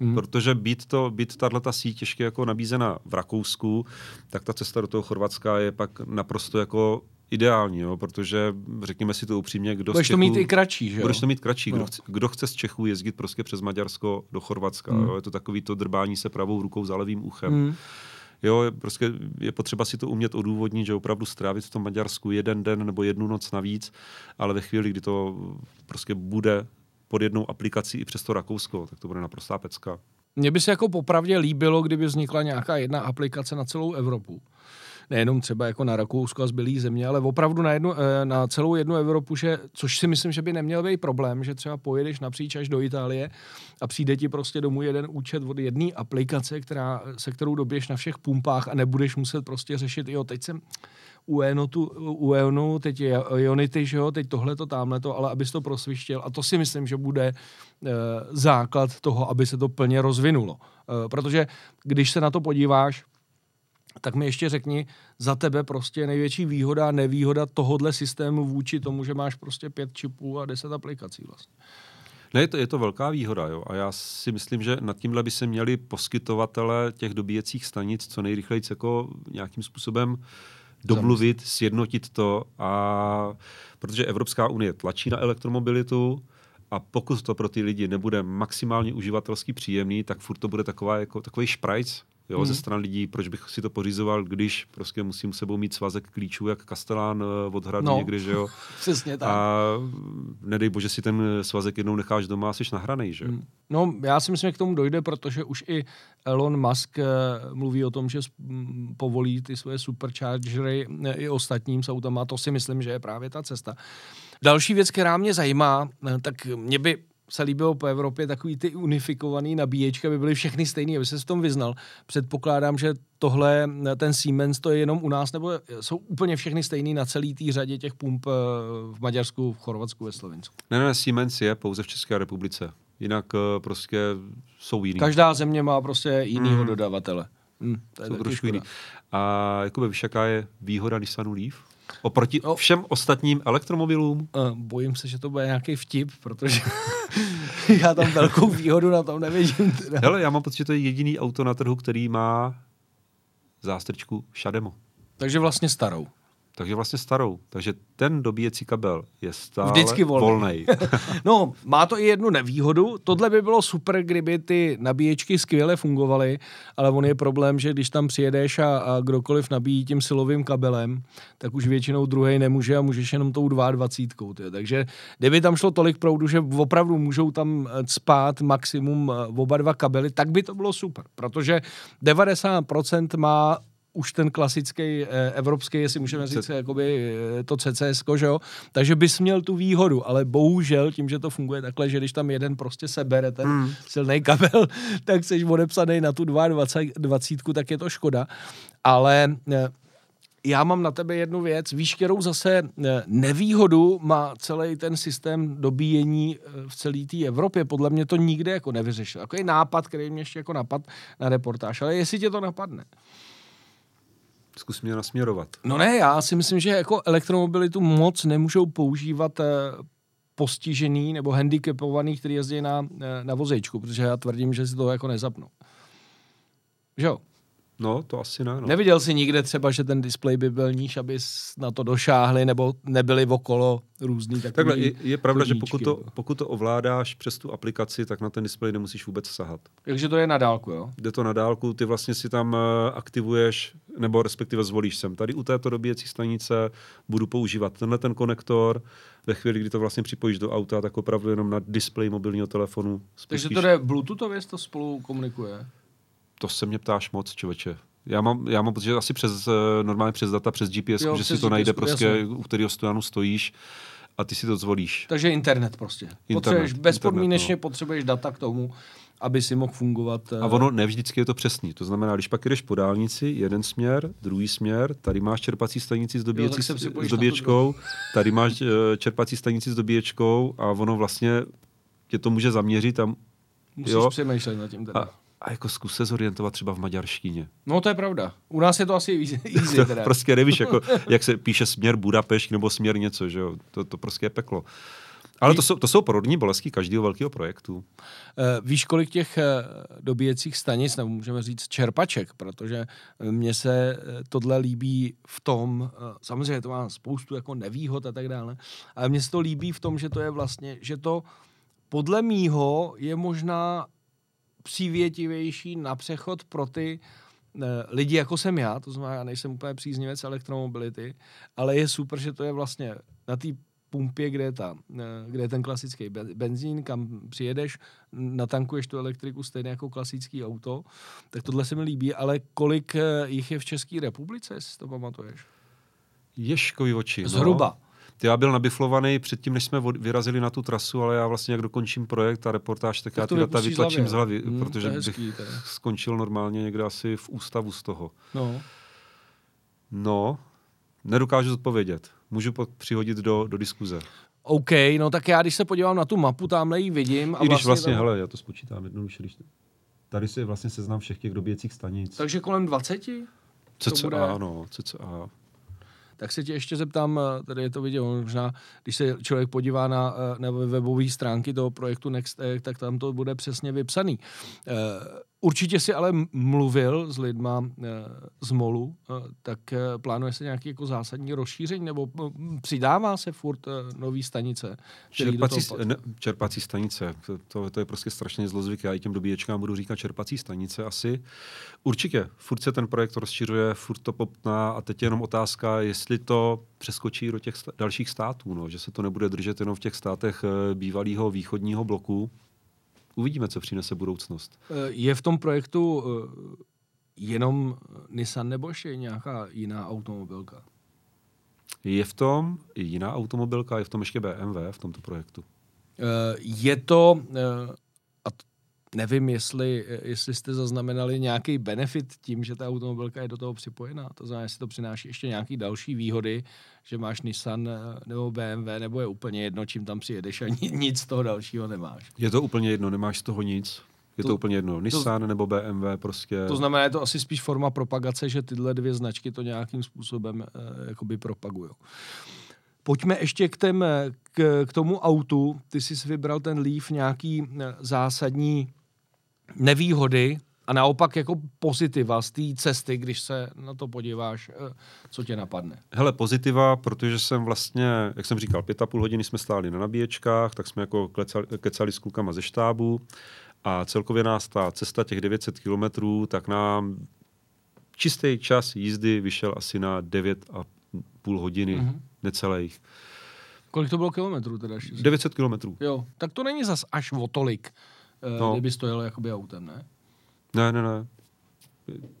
Hmm. Protože být, to, být tato síť ještě jako nabízena v Rakousku, tak ta cesta do toho Chorvatska je pak naprosto jako ideální, jo, protože řekněme si to upřímně, kdo Budeš z Čechů, to mít i kratší, že jo? Budeš to mít kratší. No. Kdo, chce, kdo chce z Čechů jezdit prostě přes Maďarsko do Chorvatska, Hmm. jo, je to takový to drbání se pravou rukou za levým uchem. Hmm. Jo, je, prostě je potřeba si to umět odůvodnit, že opravdu strávit v tom Maďarsku jeden den nebo jednu noc navíc, ale ve chvíli, kdy to prostě bude pod jednou aplikací i přes to Rakousko, tak to bude naprostá pecka. Mně by se jako popravdě líbilo, kdyby vznikla nějaká jedna aplikace na celou Evropu. Nejenom třeba jako na Rakousko a zbylý země, ale opravdu na, jednu, eh, na celou jednu Evropu, že, což si myslím, že by neměl být problém, že třeba pojedeš napříč až do Itálie a přijde ti prostě domů jeden účet od jedné aplikace, která, se kterou doběš na všech pumpách a nebudeš muset prostě řešit, jo, teď jsem u Eonotu, u Eonu, teď je Ionity, že jo, teď tohleto, tamhleto, ale abys to prosvištěl. A to si myslím, že bude e, základ toho, aby se to plně rozvinulo. E, protože když se na to podíváš, tak mi ještě řekni, za tebe prostě největší výhoda a nevýhoda tohohle systému vůči tomu, že máš prostě pět čipů a deset aplikací vlastně. Ne, je to, je to velká výhoda, jo. A já si myslím, že nad tímhle by se měli poskytovatele těch dobíjecích stanic co nejrychleji jako nějakým způsobem domluvit, sjednotit to, a protože Evropská unie tlačí na elektromobilitu, a pokud to pro ty lidi nebude maximálně uživatelsky příjemný, tak furt to bude taková, jako, takový šprajc jo, Mhm. mm. ze strany lidí, proč bych si to pořizoval, když prostě musím s sebou mít svazek klíčů, jak Kastelán eh, od hradu No. někde, že jo. [laughs] Přesně tak. A nedej bože si ten svazek jednou necháš doma a jsi nahranej, že jo. Mm. No, já si myslím, že k tomu dojde, protože už i Elon Musk eh, mluví o tom, že povolí ty své superchargery eh, i ostatním s autama. To si myslím, že je právě ta cesta. Další věc, která mě zajímá, tak mě by se líbilo po Evropě takový ty unifikovaný nabíječky, aby byly všechny stejný, aby se v tom vyznal. Předpokládám, že tohle, ten Siemens, to je jenom u nás, nebo jsou úplně všechny stejný na celý té řadě těch pump eh, v Maďarsku, v Chorvatsku, ve Slovensku. Ne, ne, Siemens je pouze v České republice. Jinak eh, prostě jsou jiný. Každá země má prostě jinýho Mm. dodavatele. Hm, to je jsou trošku jiný. A jakoby víš, jaká je výhoda Nissanu Leaf? Oproti No. všem ostatním elektromobilům? Uh, bojím se, že to bude nějaký vtip, protože [laughs] já tam velkou výhodu na tom nevidím. Teda. Hele, já mám pocit, že to je jediný auto na trhu, který má zástrčku Shademo. Takže vlastně starou. Takže vlastně starou. Takže ten dobíjecí kabel je stále Vždycky volný. volnej. [laughs] [laughs] No, má to i jednu nevýhodu. Tohle by bylo super, kdyby ty nabíječky skvěle fungovaly, ale on je problém, že když tam přijedeš a, a kdokoliv nabíjí tím silovým kabelem, tak už většinou druhý nemůže a můžeš jenom tou 22. Tyjo. Takže kdyby tam šlo tolik proudu, že opravdu můžou tam eh, spát maximum eh, oba dva kabely, tak by to bylo super, protože 90% má už ten klasický eh, evropský, jestli můžeme říct, C- jakoby eh, to CCS, že jo? Takže bys měl tu výhodu, ale bohužel tím, že to funguje takhle, že když tam jeden prostě sebere ten Hmm. silný kabel, [laughs] tak jsi odepsaný na tu 22, tak je to škoda. Ale eh, já mám na tebe jednu věc, víš, kterou zase nevýhodu má celý ten systém dobíjení v celé té Evropě. Podle mě to nikde jako nevyřešil. Jako je nápad, který mě ještě jako napad na reportáž, ale jestli tě to napadne. Zkus mě nasměrovat. No ne, já si myslím, že jako elektromobilitu moc nemůžou používat eh, postižený nebo handicapovaný, který jezdí na, eh, na vozejčku, protože já tvrdím, že si to jako nezapnou. Že jo? No, to asi ne. No. Neviděl jsi nikde třeba, že ten displej by byl níž, aby na to došáhli, nebo nebyli okolo různý takový Takhle, je, je pravda, že pokud to, jo. pokud to ovládáš přes tu aplikaci, tak na ten displej nemusíš vůbec sahat. Takže to je na dálku, jo? Jde to na dálku, ty vlastně si tam eh, aktivuješ, nebo respektive zvolíš sem. Tady u této dobíjecí stanice budu používat tenhle ten konektor. Ve chvíli, kdy to vlastně připojíš do auta, tak opravdu jenom na displej mobilního telefonu Takže spustíš. to jde Bluetoothově, to spolu komunikuje. To se mě ptáš moc, člověče. Já mám, já mám pocit, že asi přes, eh, normálně přes data, přes GPS, Jo, že přes si to najde GPS, prostě, jasně. u kterého stojanu stojíš a ty si to zvolíš. Takže internet prostě. potřebuješ, internet, bezpodmínečně no. potřebuješ data k tomu, aby si mohl fungovat. A ono ne vždycky je to přesný. To znamená, když pak jdeš po dálnici, jeden směr, druhý směr, tady máš čerpací stanici s, dobíjecí, připojíš s dobíječkou, [laughs] tady máš eh, čerpací stanici s dobíječkou a ono vlastně tě to může zaměřit a, Musíš jo. přemýšlet nad tím teda. a, a jako zkus se zorientovat třeba v maďarštině. No to je pravda. U nás je to asi easy, [laughs] easy To teda. prostě nevíš, jako, [laughs] jak se píše směr Budapešť nebo směr něco, že jo? To, to prostě je peklo. Ale to jsou, to jsou porodní bolesti každého velkého projektu. Uh, víš, kolik těch uh, dobíjecích stanic, nebo můžeme říct čerpaček, protože mně se tohle líbí v tom, samozřejmě to má spoustu jako nevýhod a tak dále, ale mně se to líbí v tom, že to je vlastně, že to podle mýho je možná přívětivější na přechod pro ty uh, lidi, jako jsem já, to znamená, já nejsem úplně příznivec elektromobility, ale je super, že to je vlastně na té pumpě, kde je, ta, eh, kde je ten klasický benzín, kam přijedeš, natankuješ tu elektriku stejně jako klasický auto, tak tohle se mi líbí, ale kolik eh, jich je v České republice, jestli to pamatuješ? Ješkový oči. No. Zhruba. No. Já byl nabiflovaný předtím, než jsme vyrazili na tu trasu, ale já vlastně, jak dokončím projekt a reportáž, tak, tak já ty data vytlačím z hlavy, hmm, protože hezký, bych skončil normálně někde asi v ústavu z toho. No. No, nedokážu zodpovědět můžu přihodit do, do diskuze. OK, no tak já když se podívám na tu mapu, tamhle ji vidím. A I když vlastně, vlastně tam... hele, já to spočítám jednoduše, když tady si vlastně seznám všech těch dobíjecích stanic. Takže kolem 20? CCA, bude... ano, CCA. Tak se tě ještě zeptám, eh, tady je to vidět, možná, když se člověk podívá na, eh, na webové stránky toho projektu Next, tak tam to bude přesně vypsaný. Eh, Určitě si ale mluvil s lidma e, z MOLu, e, tak e, plánuje se nějaký jako zásadní rozšíření nebo přidává se furt nový stanice? Čerpací, ne, čerpací stanice, to, to, to je prostě strašně zlozvyk. Já i těm dobíječkám budu říkat čerpací stanice asi. Určitě, furt se ten projekt rozšiřuje, furt to poptná a teď je jenom otázka, jestli to přeskočí do těch sta- dalších států, no, že se to nebude držet jenom v těch státech bývalého východního bloku, uvidíme, co přinese budoucnost. Eh, je v tom projektu eh, jenom Nissan nebo ještě nějaká jiná automobilka? Je v tom jiná automobilka, je v tom ještě BMW v tomto projektu. Eh, je to, nevím, jestli, jestli jste zaznamenali nějaký benefit tím, že ta automobilka je do toho připojená. To znamená, jestli to přináší ještě nějaké další výhody, že máš Nissan eh, nebo BMW, nebo je úplně jedno, čím tam přijedeš a nic z toho dalšího nemáš. Je to úplně jedno, nemáš z toho nic. Je to, to úplně jedno. Nissan to, nebo BMW prostě. To znamená, je to asi spíš forma propagace, že tyhle dvě značky to nějakým způsobem eh, jakoby propagují. Pojďme ještě k, tém, k, k tomu autu. Ty jsi vybral ten Leaf nějaký eh, zásadní nevýhody a naopak jako pozitiva z té cesty, když se na to podíváš, eh, co tě napadne? Hele, pozitiva, protože jsem vlastně, jak jsem říkal, pět a půl hodiny jsme stáli na nabíječkách, tak jsme jako klecali, kecali s klukama ze štábu a celkově nás ta cesta těch 900 kilometrů, tak nám čistý čas jízdy vyšel asi na 9 a půl hodiny, mm-hmm. necelých. Kolik to bylo kilometrů teda? 900 kilometrů. Jo, tak to není zas až o tolik. Eh, no. kdyby stojil jakoby autem, ne? Ne, ne, ne.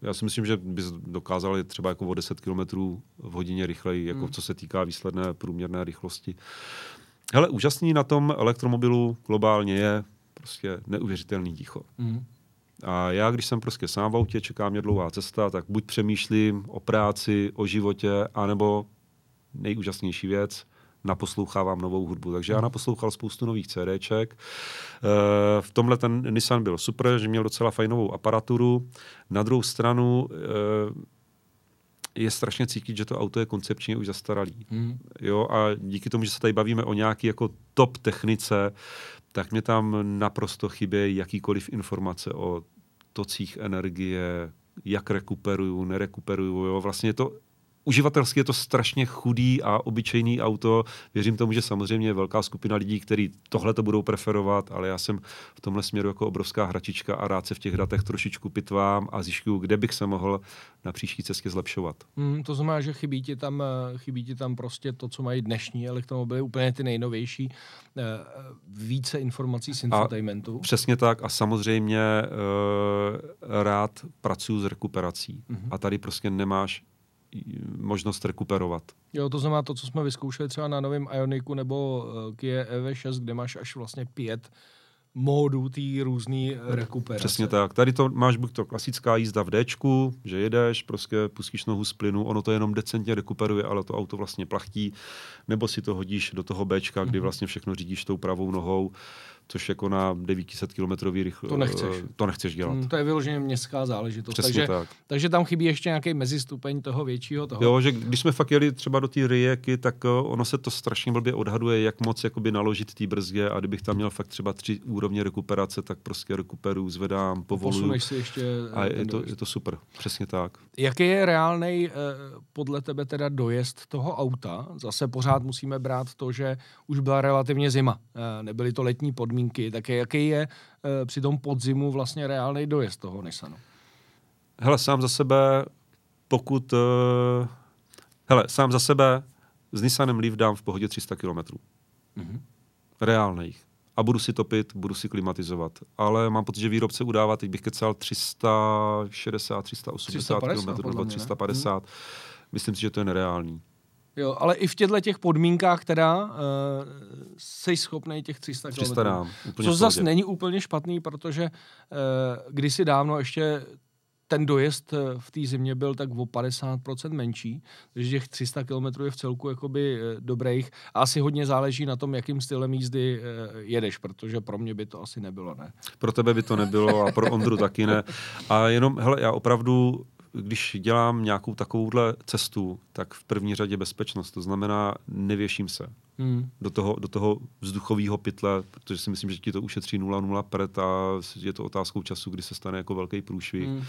Já si myslím, že bys dokázal třeba jako o 10 km v hodině rychleji, jako hmm. co se týká výsledné průměrné rychlosti. Hele, úžasný na tom elektromobilu globálně je prostě neuvěřitelný ticho. Hmm. A já, když jsem prostě sám v autě, čeká mě dlouhá cesta, tak buď přemýšlím o práci, o životě, anebo nejúžasnější věc, naposlouchávám novou hudbu. Takže já hmm. naposlouchal spoustu nových CDček. Eh, v tomhle ten Nissan byl super, že měl docela fajnovou aparaturu. Na druhou stranu eh, je strašně cítit, že to auto je koncepčně už zastaralý. Mm. Jo, a díky tomu, že se tady bavíme o nějaký jako top technice, tak mě tam naprosto chybějí jakýkoliv informace o tocích energie, jak rekuperuju, nerekuperuju. Jo. Vlastně to uživatelsky je to strašně chudý a obyčejný auto. Věřím tomu, že samozřejmě je velká skupina lidí, kteří tohle to budou preferovat, ale já jsem v tomhle směru jako obrovská hračička a rád se v těch datech trošičku pitvám a zjišťuju, kde bych se mohl na příští cestě zlepšovat. Mm, to znamená, že chybí ti, tam, eh, chybí ti tam prostě to, co mají dnešní elektromobily, úplně ty nejnovější, eh, více informací z infotainmentu. A přesně tak a samozřejmě eh, rád pracuji s rekuperací. Mm-hmm. A tady prostě nemáš možnost rekuperovat. Jo, to znamená to, co jsme vyzkoušeli třeba na novém Ioniku nebo uh, Kia EV6, kde máš až vlastně pět módů té různé rekuperace. Přesně tak. Tady to máš buď to klasická jízda v Dčku, že jedeš, prostě pustíš nohu z plynu, ono to jenom decentně rekuperuje, ale to auto vlastně plachtí, nebo si to hodíš do toho Bčka, kdy Mhm. vlastně všechno řídíš tou pravou nohou, což jako na 900 km rychl... To nechceš. To nechceš dělat. Mm, to je vyloženě městská záležitost. Přesně takže, tak. takže tam chybí ještě nějaký mezistupeň toho většího toho. Jo, že když jsme fakt jeli třeba do té rijeky, tak uh, ono se to strašně blbě odhaduje, jak moc jakoby naložit té brzdě a kdybych tam měl fakt třeba tři úrovně rekuperace, tak prostě rekuperu, zvedám, povoluju. Posuneš si ještě A je to, dojezd. je to super, přesně tak. Jaký je reálný eh, podle tebe teda dojezd toho auta? Zase pořád musíme brát to, že už byla relativně zima. Eh, nebyly to letní podmínky. Tak jaký je eh, při tom podzimu vlastně reálný dojezd toho Nissanu? Hele, sám za sebe, pokud... Uh, hele, sám za sebe s Nissanem Leaf dám v pohodě 300 km. Mhm. Reálných. A budu si topit, budu si klimatizovat. Ale mám pocit, že výrobce udává, teď bych kecal 360, 380 350 km nebo mě, ne? 350. Myslím si, že to je nereálný. Jo, ale i v těchto těch podmínkách teda uh, jsi schopný těch 300 km. 300 dám. Úplně Což zase není úplně špatný, protože uh, kdysi dávno ještě ten dojezd eh, v té zimě byl tak o 50% menší, takže těch 300 km je v celku jakoby eh, dobrých a asi hodně záleží na tom, jakým stylem jízdy eh, jedeš, protože pro mě by to asi nebylo, ne? Pro tebe by to nebylo a pro Ondru taky ne. A jenom, hele, já opravdu, když dělám nějakou takovouhle cestu, tak v první řadě bezpečnost. To znamená, nevěším se Hmm. do toho, do toho vzduchového pytle, protože si myslím, že ti to ušetří 0,0 pret a je to otázkou času, kdy se stane jako velký průšvih. Hmm.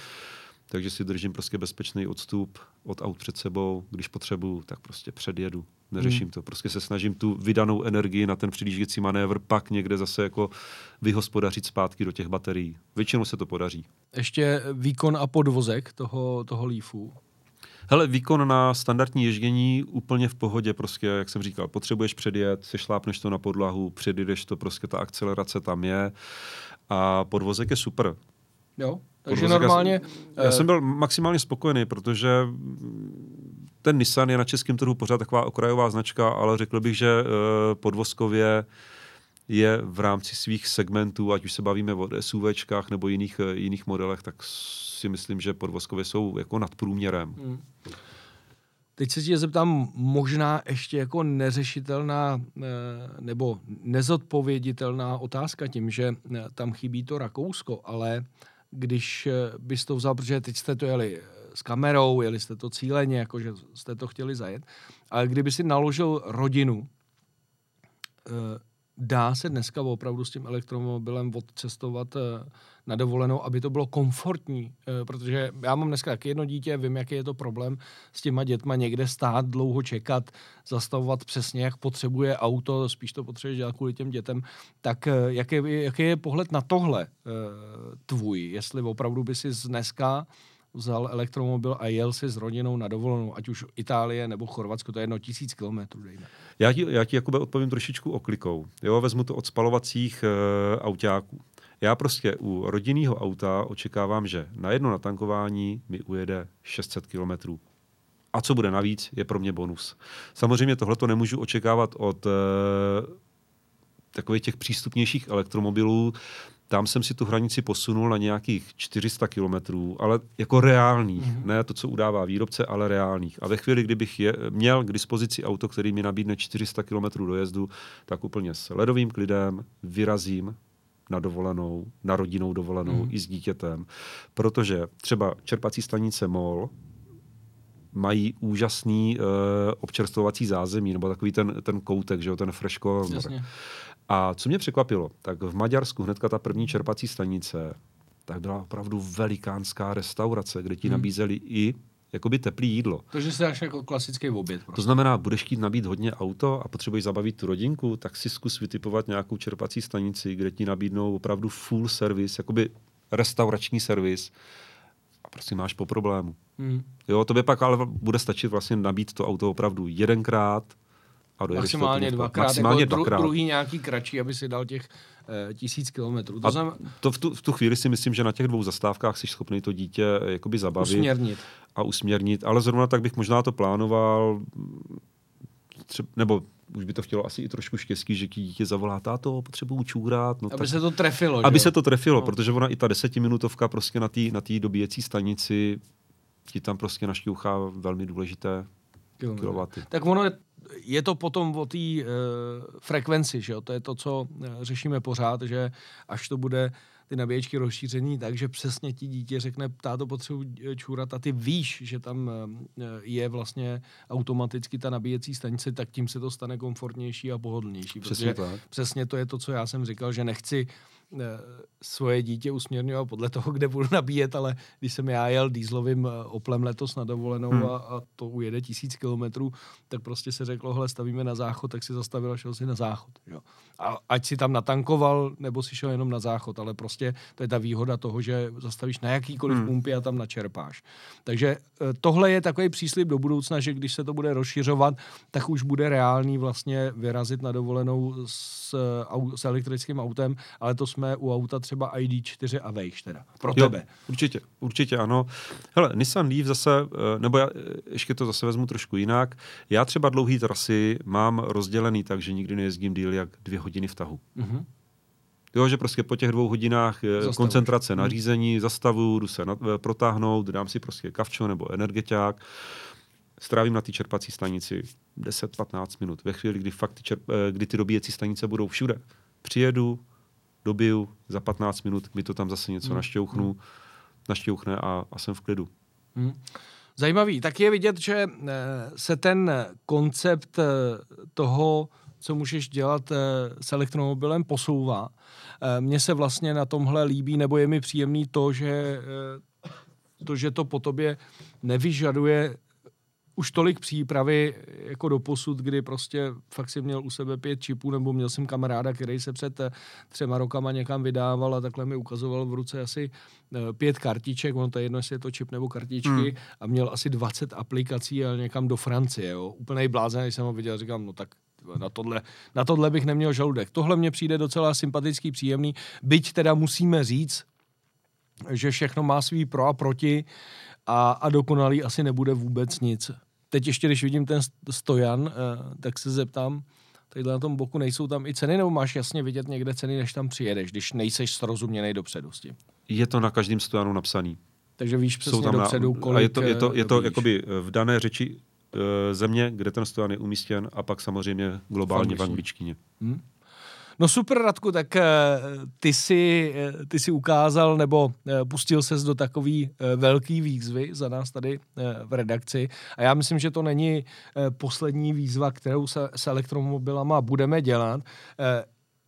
Takže si držím prostě bezpečný odstup od aut před sebou. Když potřebuju, tak prostě předjedu. Neřeším to. Prostě se snažím tu vydanou energii na ten předjížděcí manévr pak někde zase jako vyhospodařit zpátky do těch baterií. Většinou se to podaří. Ještě výkon a podvozek toho, toho Leafu. Hele, výkon na standardní ježdění úplně v pohodě, prostě, jak jsem říkal, potřebuješ předjet, sešlápneš to na podlahu, předjedeš to, prostě ta akcelerace tam je a podvozek je super. Jo? Takže Podvozek, normálně... Já, já jsem byl maximálně spokojený, protože ten Nissan je na českém trhu pořád taková okrajová značka, ale řekl bych, že eh, podvozkově je v rámci svých segmentů, ať už se bavíme o SUVčkách nebo jiných, eh, jiných modelech, tak si myslím, že podvozkově jsou jako nad průměrem. Hmm. Teď se tě zeptám, možná ještě jako neřešitelná eh, nebo nezodpověditelná otázka tím, že eh, tam chybí to Rakousko, ale když bys to vzal, protože teď jste to jeli s kamerou, jeli jste to cíleně, jakože jste to chtěli zajet, ale kdyby si naložil rodinu, dá se dneska opravdu s tím elektromobilem odcestovat eh, na dovolenou, aby to bylo komfortní, eh, protože já mám dneska taky jedno dítě, vím, jaký je to problém s těma dětma někde stát, dlouho čekat, zastavovat přesně, jak potřebuje auto, spíš to potřebuje dělat kvůli těm dětem, tak eh, jaký, je- jaký je pohled na tohle tvůj, jestli opravdu by si dneska vzal elektromobil a jel si s rodinou na dovolenou, ať už Itálie nebo Chorvatsko, to je jedno tisíc kilometrů, dejme. Já ti, já ti Jakube odpovím trošičku oklikou. Jo, vezmu to od spalovacích e, autáků. Já prostě u rodinného auta očekávám, že na jedno natankování mi ujede 600 kilometrů. A co bude navíc, je pro mě bonus. Samozřejmě tohle to nemůžu očekávat od e, takových těch přístupnějších elektromobilů. Tam jsem si tu hranici posunul na nějakých 400 kilometrů, ale jako reálných. Mm-hmm. Ne to, co udává výrobce, ale reálných. A ve chvíli, kdybych je, měl k dispozici auto, který mi nabídne 400 kilometrů dojezdu, tak úplně s ledovým klidem vyrazím na dovolenou, na rodinnou dovolenou mm. i s dítětem. Protože třeba čerpací stanice MOL mají úžasný uh, občerstvovací zázemí, nebo takový ten, ten koutek, že jo, ten fresh corner. Jasně. A co mě překvapilo, tak v Maďarsku hnedka ta první čerpací stanice, tak byla opravdu velikánská restaurace, kde ti Hmm. nabízeli i jakoby teplý jídlo. Takže si dáš jako klasický oběd. To Prostě. znamená, budeš chtít nabít hodně auto a potřebuješ zabavit tu rodinku, tak si zkus vytipovat nějakou čerpací stanici, kde ti nabídnou opravdu full service, jakoby restaurační servis a prostě máš po problému. Hmm. Jo, to by pak ale bude stačit vlastně nabít to auto opravdu jedenkrát a Maximálně dvakrát, Maximálně jako dru, dvakrát. druhý nějaký kratší, aby si dal těch eh, tisíc kilometrů. To A znamená to v tu, v tu chvíli si myslím, že na těch dvou zastávkách jsi schopný to dítě eh, jakoby zabavit usměrnit. a usměrnit, ale zrovna tak bych možná to plánoval, třeba, nebo už by to chtělo asi i trošku štěstí, že ti dítě zavolá, táto, potřebuju čůrat. No, Aby tak, se to trefilo. aby že? se to trefilo, No. protože ona i ta desetiminutovka prostě na té na tý dobíjecí stanici ti tam prostě našťouchá velmi důležité Kilometry. kilowaty. Tak ono je, je to potom o té uh, frekvenci, že jo? To je to, co uh, řešíme pořád, že až to bude ty nabíječky rozšíření, takže přesně ti dítě řekne, táto potřebuji čůrat a ty víš, že tam uh, je vlastně automaticky ta nabíjecí stanice, tak tím se to stane komfortnější a pohodlnější. Přesně tak. přesně to je to, co já jsem říkal, že nechci eh, svoje dítě usměrňovat podle toho, kde budu nabíjet, ale když jsem já jel dýzlovým eh, Oplem letos na dovolenou Hmm. a, a to ujede tisíc kilometrů, tak prostě se řeklo, hele, stavíme na záchod, tak si zastavil a šel si na záchod. Jo. A ať si tam natankoval, nebo si šel jenom na záchod, ale prostě to je ta výhoda toho, že zastavíš na jakýkoliv Hmm. pumpě a tam načerpáš. Takže eh, tohle je takový příslip do budoucna, že když se to bude rozšiřovat, tak už bude reálný vlastně vyrazit na dovolenou s, eh, s elektrickým autem, ale to jsme u auta třeba ID4 a vejš teda. Pro Jo, tebe. Určitě, určitě ano. Hele, Nissan Leaf zase, eh, nebo já eh, ještě to zase vezmu trošku jinak. Já třeba dlouhý trasy mám rozdělený tak, že nikdy nejezdím díl jak dvě hodiny v tahu. Mhm. Jo, že prostě po těch dvou hodinách eh, Zastavuš. koncentrace na Mhm. řízení, zastavu, jdu se na, protáhnout, dám si prostě kavčo nebo energetiák, strávím na té čerpací stanici 10-15 minut. Ve chvíli, kdy fakt ty, čerp, kdy ty dobíjecí stanice budou všude. Přijedu, dobiju, za 15 minut mi to tam zase něco našťouchnu, našťouchne a, a jsem v klidu. Hmm. Zajímavý. Tak je vidět, že eh, se ten koncept eh, toho, co můžeš dělat eh, s elektromobilem, posouvá. Mně se vlastně na tomhle líbí, nebo je mi příjemný to, že to, že to po tobě nevyžaduje už tolik přípravy jako do posud, kdy prostě fakt si měl u sebe pět čipů, nebo měl jsem kamaráda, který se před eh, třema rokama někam vydával a takhle mi ukazoval v ruce asi eh, pět kartiček, ono to je jedno, jestli je to čip nebo kartičky, Hmm. a měl asi 20 aplikací a někam do Francie, jo. Úplnej blázen, když jsem ho viděl, říkám, no tak na tohle, na tohle bych neměl žaludek. Tohle mně přijde docela sympatický, příjemný, byť teda musíme říct, že všechno má svý pro a proti a, a dokonalý asi nebude vůbec nic. Teď ještě, když vidím ten st- stojan, eh, tak se zeptám, tadyhle na tom boku nejsou tam i ceny, nebo máš jasně vidět někde ceny, než tam přijedeš, když nejseš srozuměný dopředu s tím. Je to na každém stojanu napsaný. Takže víš přesně na- dopředu, kolik a je to, je to, je to dobíjíš. jakoby eh, v dané řeči eh, země, kde ten stojan je umístěn a pak samozřejmě globálně v angličtině. angličtině. No super, Radku, tak eh, ty si, eh, ty si ukázal nebo eh, pustil ses do takový velký výzvy za nás tady v redakci a já myslím, že to není poslední výzva, kterou se s elektromobilama budeme dělat.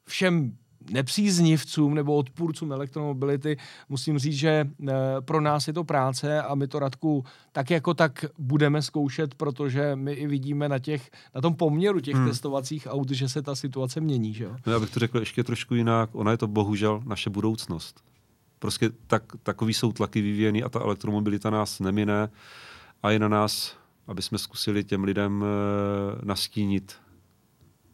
Všem nepříznivcům nebo odpůrcům elektromobility musím říct, že eh, pro nás je to práce a my to Radku tak jako tak budeme zkoušet, protože my i vidíme na, těch, na tom poměru těch Hmm. testovacích aut, že se ta situace mění. Že? No, já bych to řekl ještě trošku jinak. Ona je to bohužel naše budoucnost. Prostě tak, takový jsou tlaky vyvíjený a ta elektromobilita nás nemine a je na nás, aby jsme zkusili těm lidem e, nastínit,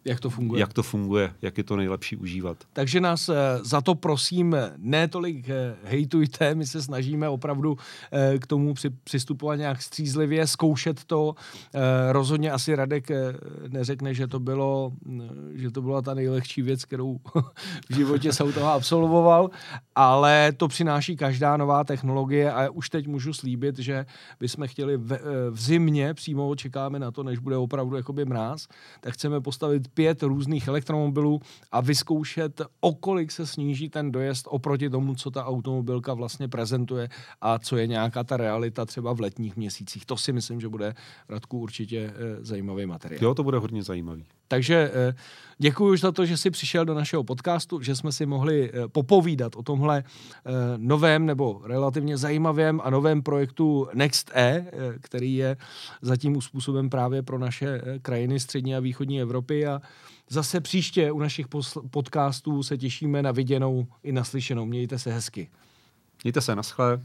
Jak to funguje. jak to funguje, jak je to nejlepší užívat. Takže nás eh, za to prosím ne tolik eh, hejtujte, my se snažíme opravdu eh, k tomu při, přistupovat nějak střízlivě, zkoušet to. Eh, Rozhodně asi Radek eh, neřekne, že to, bylo, mm, že to byla ta nejlehčí věc, kterou [laughs] v životě se u toho absolvoval, ale to přináší každá nová technologie a už teď můžu slíbit, že bychom chtěli v, eh, v zimě, přímo čekáme na to, než bude opravdu jakoby mráz, tak chceme postavit pět různých elektromobilů a vyzkoušet, o kolik se sníží ten dojezd oproti tomu, co ta automobilka vlastně prezentuje a co je nějaká ta realita třeba v letních měsících. To si myslím, že bude, Radku, určitě eh, zajímavý materiál. Jo, to bude hodně zajímavý. Takže eh, děkuji za to, že jsi přišel do našeho podcastu, že jsme si mohli eh, popovídat o tomhle eh, novém nebo relativně zajímavém a novém projektu Next E, který je zatím uspůsoben právě pro naše krajiny střední a východní Evropy a zase příště u našich podcastů se těšíme na viděnou i naslyšenou. Mějte se hezky. Mějte se, naschle.